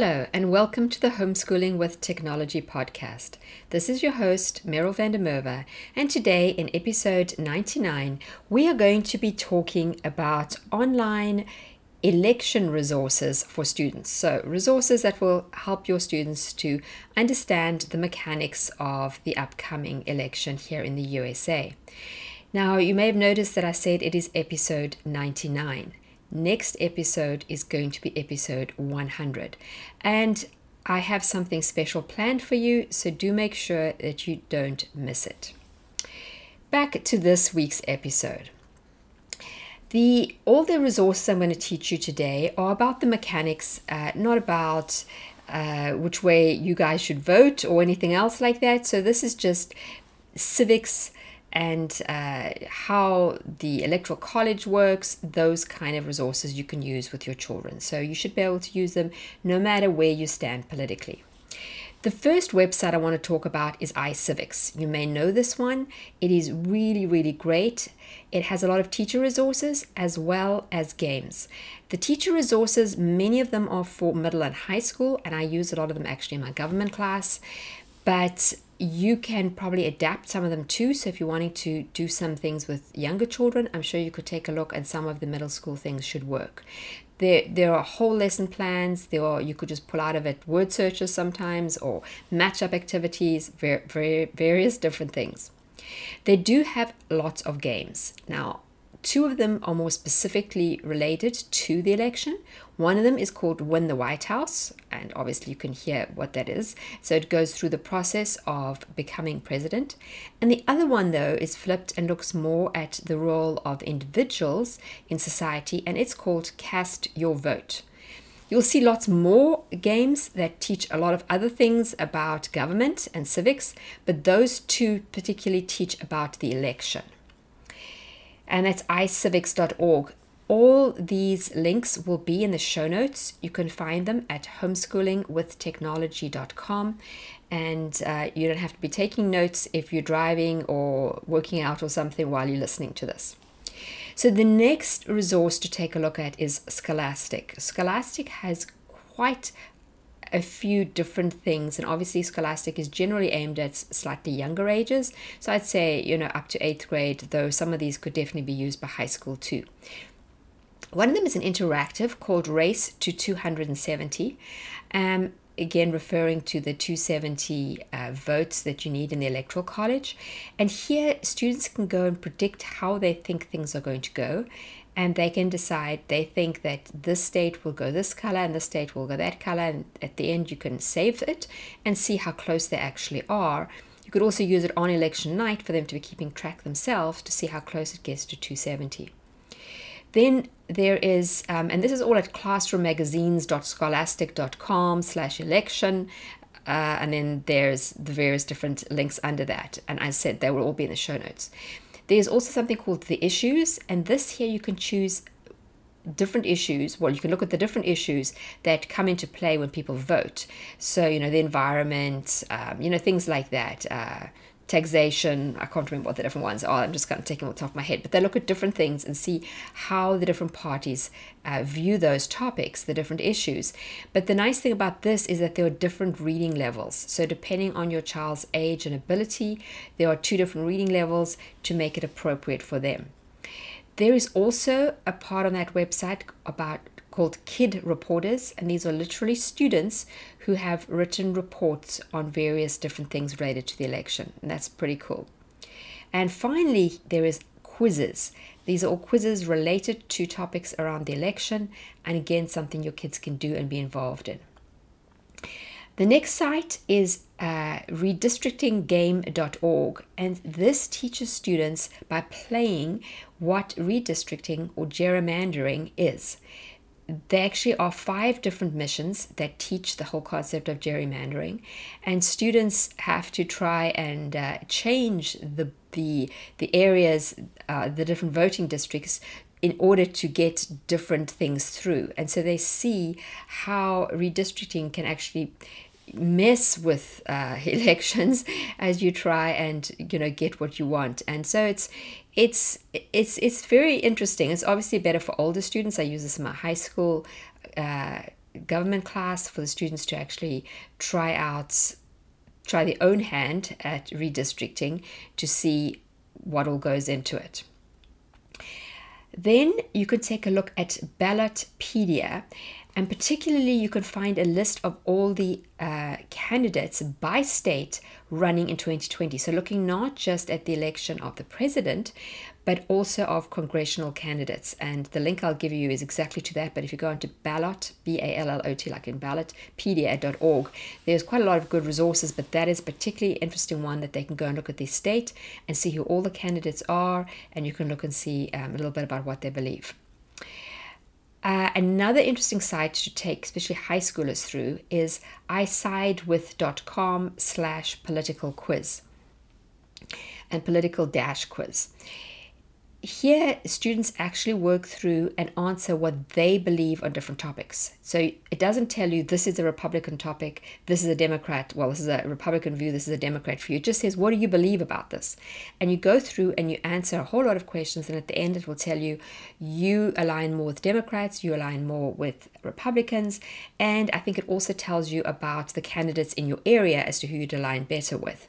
Hello, and welcome to the Homeschooling with Technology podcast. This is your host, Meryl van der Merwe, and today in episode 99, we are going to be talking about online election resources for students. So, resources that will help your students to understand the mechanics of the upcoming election here in the USA. Now, you may have noticed that I said it is episode 99. Next episode is going to be episode 100. And I have something special planned for you, so do make sure that you don't miss it. Back to this week's episode. The all the resources I'm going to teach you today are about the mechanics, uh, not about uh, which way you guys should vote or anything else like that. So this is just civics and uh, how the electoral college works, those kind of resources you can use with your children. So you should be able to use them no matter where you stand politically. The first website I want to talk about is iCivics. You may know this one. It is really, really great. It has a lot of teacher resources as well as games. The teacher resources, many of them are for middle and high school, and I use a lot of them actually in my government class. But you can probably adapt some of them too. So if you're wanting to do some things with younger children, I'm sure you could take a look and some of the middle school things should work. There, there are whole lesson plans. There are you could just pull out of it word searches sometimes or match up activities, very, very various different things. They do have lots of games. Now, Two of them are more specifically related to the election. One of them is called Win the White House, and obviously you can hear what that is. So it goes through the process of becoming president. And the other one, though, is flipped and looks more at the role of individuals in society, and it's called Cast Your Vote. You'll see lots more games that teach a lot of other things about government and civics, but those two particularly teach about the election and that's icivics.org. All these links will be in the show notes. You can find them at homeschoolingwithtechnology.com. And uh, you don't have to be taking notes if you're driving or working out or something while you're listening to this. So, the next resource to take a look at is Scholastic. Scholastic has quite a few different things and obviously scholastic is generally aimed at slightly younger ages. So i'd say you know up to eighth grade though some of these could definitely be used by high school too. One of them is an interactive called race to 270 um, again referring to the 270 uh, votes that you need in the electoral college. And here students can go and predict how they think things are going to go and they can decide they think that this state will go this color and this state will go that color and at the end you can save it and see how close they actually are. You could also use it on election night for them to be keeping track themselves to see how close it gets to 270 then there is um, and this is all at classroommagazines.scholastic.com slash election uh, and then there's the various different links under that. And i said they will all be in the show notes there's also something called the issues, and this here you can choose different issues. Well, you can look at the different issues that come into play when people vote. So, you know, the environment, um, you know, things like that. Uh, taxation. I can't remember what the different ones are. I'm just kind of taking off the top of my head. But they look at different things and see how the different parties uh, view those topics, the different issues. But the nice thing about this is that there are different reading levels. So depending on your child's age and ability, there are two different reading levels to make it appropriate for them. There is also a part on that website about called Kid Reporters, and these are literally students who have written reports on various different things related to the election, and that's pretty cool. And finally, there is quizzes. These are all quizzes related to topics around the election, and again, something your kids can do and be involved in. The next site is uh, redistrictinggame.org, and this teaches students by playing what redistricting or gerrymandering is there actually are five different missions that teach the whole concept of gerrymandering, and students have to try and uh, change the the the areas, uh, the different voting districts in order to get different things through. And so they see how redistricting can actually mess with uh, elections as you try and you know get what you want. And so it's it's it's it's very interesting. It's obviously better for older students. I use this in my high school uh, government class for the students to actually try out try their own hand at redistricting to see what all goes into it. Then you could take a look at Ballotpedia, and particularly you can find a list of all the uh, candidates by state running in 2020. So, looking not just at the election of the president, but also of congressional candidates. And the link I'll give you is exactly to that. But if you go into ballot, B A L L O T, like in ballotpedia.org, there's quite a lot of good resources, but that is a particularly interesting one that they can go and look at their state and see who all the candidates are. And you can look and see um, a little bit about what they believe. Uh, another interesting site to take, especially high schoolers through, is isidewith.com slash political quiz and political dash quiz here students actually work through and answer what they believe on different topics. So it doesn't tell you this is a republican topic this is a democrat well this is a republican view this is a democrat view. It just says what do you believe about this? And you go through and you answer a whole lot of questions and at the end it will tell you you align more with democrats you align more with republicans and i think it also tells you about the candidates in your area as to who you'd align better with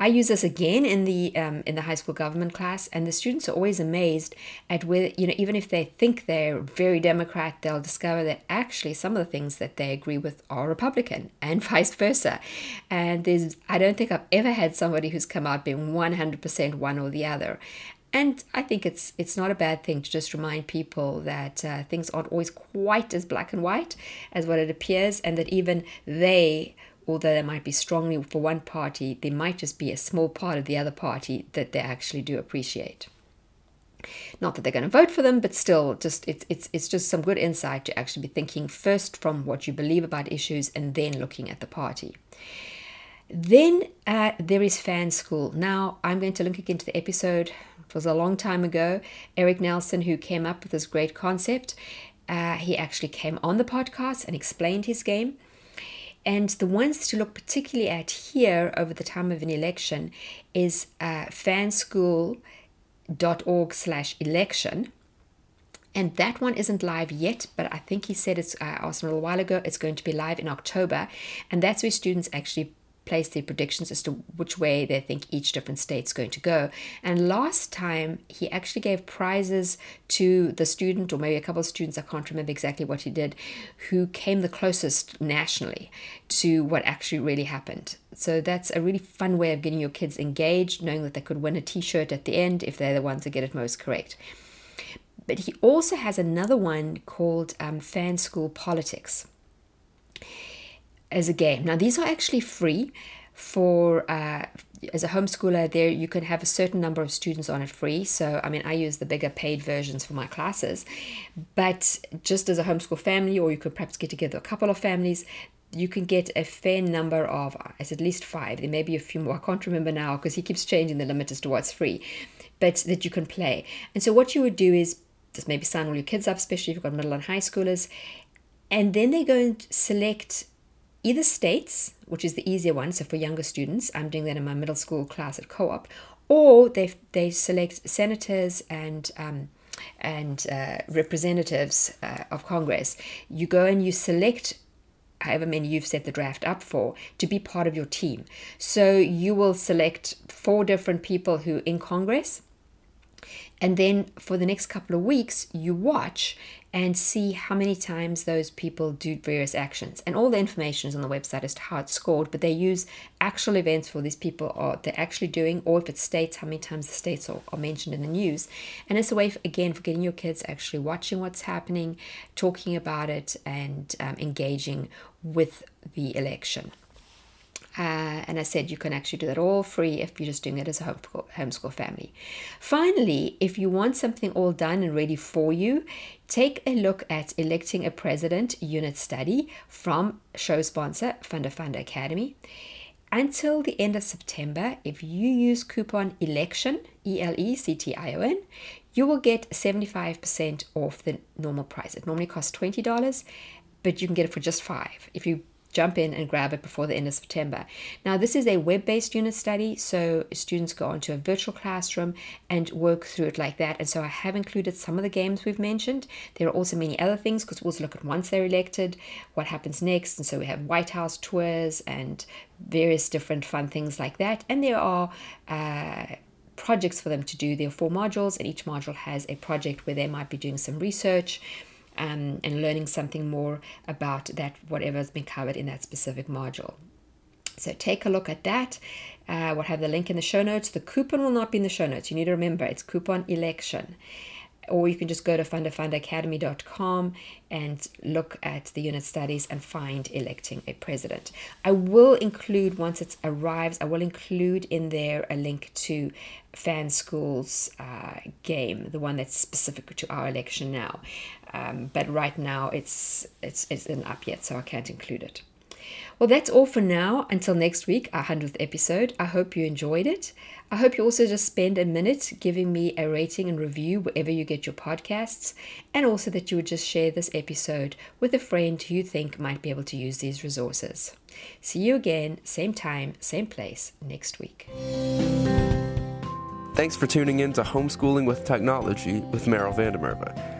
I use this again in the um, in the high school government class, and the students are always amazed at where you know even if they think they're very Democrat, they'll discover that actually some of the things that they agree with are Republican, and vice versa. And there's I don't think I've ever had somebody who's come out being one hundred percent one or the other. And I think it's it's not a bad thing to just remind people that uh, things aren't always quite as black and white as what it appears, and that even they although they might be strongly for one party, there might just be a small part of the other party that they actually do appreciate. Not that they're going to vote for them, but still, just it's it's it's just some good insight to actually be thinking first from what you believe about issues and then looking at the party. Then uh, there is Fan School. Now I'm going to link again to the episode. It was a long time ago. Eric Nelson, who came up with this great concept, uh, he actually came on the podcast and explained his game. And the ones to look particularly at here over the time of an election is uh, fanschool.org slash election. And that one isn't live yet, but I think he said it's, uh, a little while ago, it's going to be live in October. And that's where students actually place their predictions as to which way they think each different state's going to go. And last time, he actually gave prizes to the student, or maybe a couple of students, I can't remember exactly what he did, who came the closest nationally to what actually really happened. So that's a really fun way of getting your kids engaged, knowing that they could win a t shirt at the end if they're the ones that get it most correct. But he also has another one called um, Fan School Politics as a game. Now, these are actually free for uh, as a homeschooler there you can have a certain number of students on it free. So i mean i use the bigger paid versions for my classes. But just as a homeschool family or you could perhaps get together a couple of families you can get a fair number of as at least five. There may be a few more. I can't remember now because he keeps changing the limit as to what's free but that you can play. And so what you would do is just maybe sign all your kids up especially if you've got middle and high schoolers and then they go and select either states, which is the easier one, so for younger students, I'm doing that in my middle school class at co op, or they, they select senators and um, and uh, representatives uh, of Congress. You go and you select however many you've set the draft up for to be part of your team. So you will select four different people who in Congress. And then for the next couple of weeks, you watch and see how many times those people do various actions. And all the information is on the website as to how it's scored, but they use actual events for these people or they're actually doing, or if it states how many times the states are, are mentioned in the news. And it's a way, for, again, for getting your kids actually watching what's happening, talking about it, and um, engaging with the election. Uh, and I said you can actually do that all free if you're just doing it as a homeschool, homeschool family. Finally, if you want something all done and ready for you, take a look at electing a president unit study from show sponsor Funda Funda Academy. Until the end of September, if you use coupon ELECTION, E L E C T I O N, you will get 75% off the normal price. It normally costs $20, but you can get it for just 5 if you jump in and grab it before the end of September. Now, this is a web based unit study, so students go onto a virtual classroom and work through it like that. And so I have included some of the games we've mentioned. There are also many other things because we also look at once they're elected, what happens next. And so we have White House tours and various different fun things like that. And there are uh, projects for them to do. There are four modules, and each module has a project where they might be doing some research um, and learning something more about that, whatever has been covered in that specific module. So take a look at that. Uh, we'll have the link in the show notes. The coupon will not be in the show notes. You need to remember it's coupon election or you can just go to fundafundaacademy.com and look at the unit studies and find electing a president. I will include, once it arrives, I will include in there a link to Fan School's uh, game, the one that's specific to our election now. Um, but right now it's it's it's not up yet, so I can't include it. Well, that's all for now. Until next week, our 100th episode. I hope you enjoyed it. I hope you also just spend a minute giving me a rating and review wherever you get your podcasts, and also that you would just share this episode with a friend who you think might be able to use these resources. See you again, same time, same place, next week. Thanks for tuning in to Homeschooling with Technology with Meryl van der Merwe.